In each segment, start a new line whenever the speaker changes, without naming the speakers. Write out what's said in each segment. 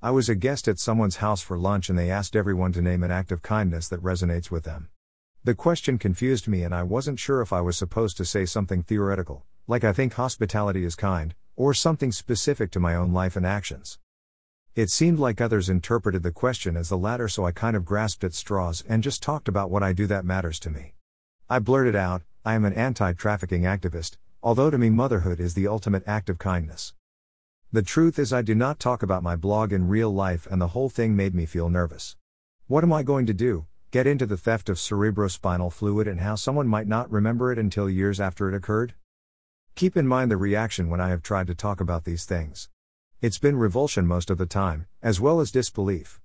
I was a guest at someone's house for lunch and they asked everyone to name an act of kindness that resonates with them. The question confused me and I wasn't sure if I was supposed to say something theoretical, like I think hospitality is kind, or something specific to my own life and actions. It seemed like others interpreted the question as the latter, so I kind of grasped at straws and just talked about what I do that matters to me. I blurted out, I am an anti trafficking activist, although to me, motherhood is the ultimate act of kindness. The truth is, I do not talk about my blog in real life, and the whole thing made me feel nervous. What am I going to do? Get into the theft of cerebrospinal fluid and how someone might not remember it until years after it occurred? Keep in mind the reaction when I have tried to talk about these things. It's been revulsion most of the time, as well as disbelief.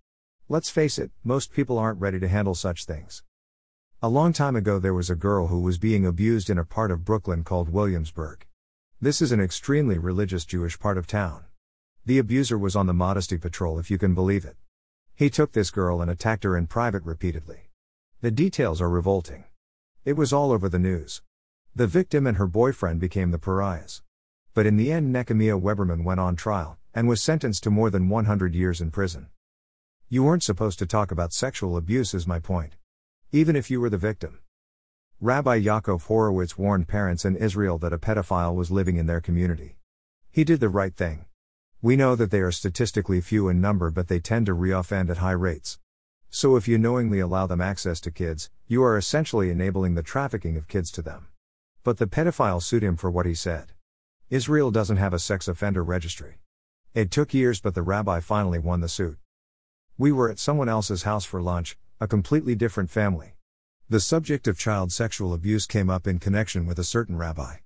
Let's face it, most people aren't ready to handle such things. A long time ago, there was a girl who was being abused in a part of Brooklyn called Williamsburg. This is an extremely religious Jewish part of town. The abuser was on the modesty patrol, if you can believe it. He took this girl and attacked her in private repeatedly. The details are revolting. It was all over the news. The victim and her boyfriend became the pariahs. But in the end, Nehemiah Weberman went on trial and was sentenced to more than 100 years in prison. You weren't supposed to talk about sexual abuse, is my point. Even if you were the victim. Rabbi Yaakov Horowitz warned parents in Israel that a pedophile was living in their community. He did the right thing. We know that they are statistically few in number, but they tend to reoffend at high rates. So if you knowingly allow them access to kids, you are essentially enabling the trafficking of kids to them. But the pedophile sued him for what he said. Israel doesn't have a sex offender registry. It took years, but the rabbi finally won the suit. We were at someone else's house for lunch, a completely different family. The subject of child sexual abuse came up in connection with a certain rabbi.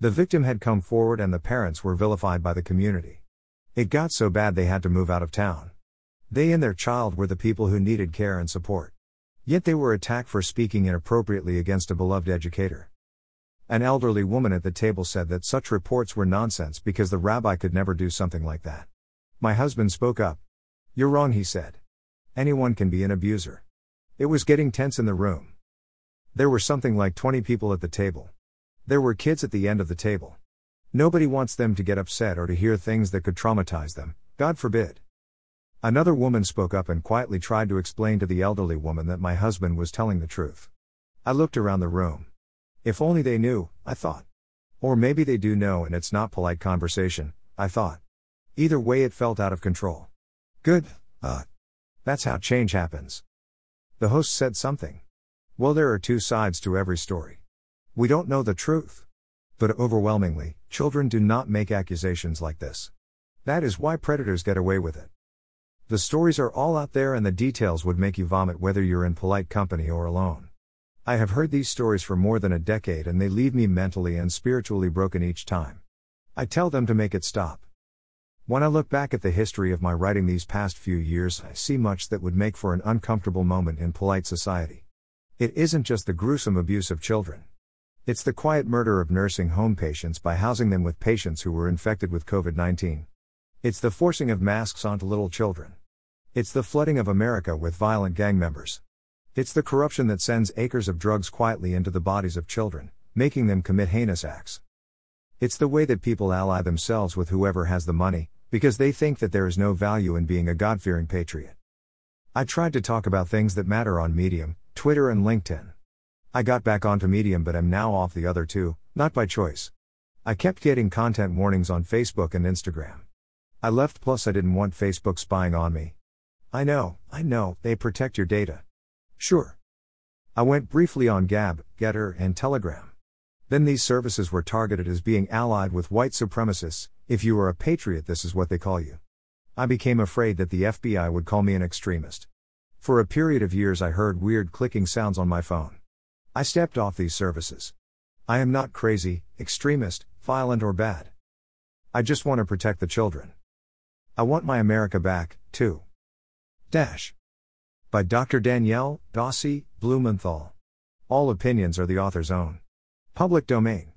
The victim had come forward and the parents were vilified by the community. It got so bad they had to move out of town. They and their child were the people who needed care and support. Yet they were attacked for speaking inappropriately against a beloved educator. An elderly woman at the table said that such reports were nonsense because the rabbi could never do something like that. My husband spoke up. You're wrong, he said. Anyone can be an abuser. It was getting tense in the room. There were something like 20 people at the table. There were kids at the end of the table. Nobody wants them to get upset or to hear things that could traumatize them, God forbid. Another woman spoke up and quietly tried to explain to the elderly woman that my husband was telling the truth. I looked around the room. If only they knew, I thought. Or maybe they do know and it's not polite conversation, I thought. Either way, it felt out of control. Good, uh. That's how change happens. The host said something. Well, there are two sides to every story. We don't know the truth. But overwhelmingly, children do not make accusations like this. That is why predators get away with it. The stories are all out there and the details would make you vomit whether you're in polite company or alone. I have heard these stories for more than a decade and they leave me mentally and spiritually broken each time. I tell them to make it stop. When I look back at the history of my writing these past few years, I see much that would make for an uncomfortable moment in polite society. It isn't just the gruesome abuse of children. It's the quiet murder of nursing home patients by housing them with patients who were infected with COVID 19. It's the forcing of masks onto little children. It's the flooding of America with violent gang members. It's the corruption that sends acres of drugs quietly into the bodies of children, making them commit heinous acts. It's the way that people ally themselves with whoever has the money, because they think that there is no value in being a God fearing patriot. I tried to talk about things that matter on Medium, Twitter, and LinkedIn. I got back onto Medium but am now off the other two, not by choice. I kept getting content warnings on Facebook and Instagram. I left plus I didn't want Facebook spying on me. I know, I know, they protect your data. Sure. I went briefly on Gab, Gettr, and Telegram. Then these services were targeted as being allied with white supremacists. If you are a patriot, this is what they call you. I became afraid that the FBI would call me an extremist. For a period of years, I heard weird clicking sounds on my phone. I stepped off these services. I am not crazy, extremist, violent, or bad. I just want to protect the children. I want my America back, too. Dash. By Dr. Dannielle Dossi Blumenthal. All opinions are the author's own. Public domain.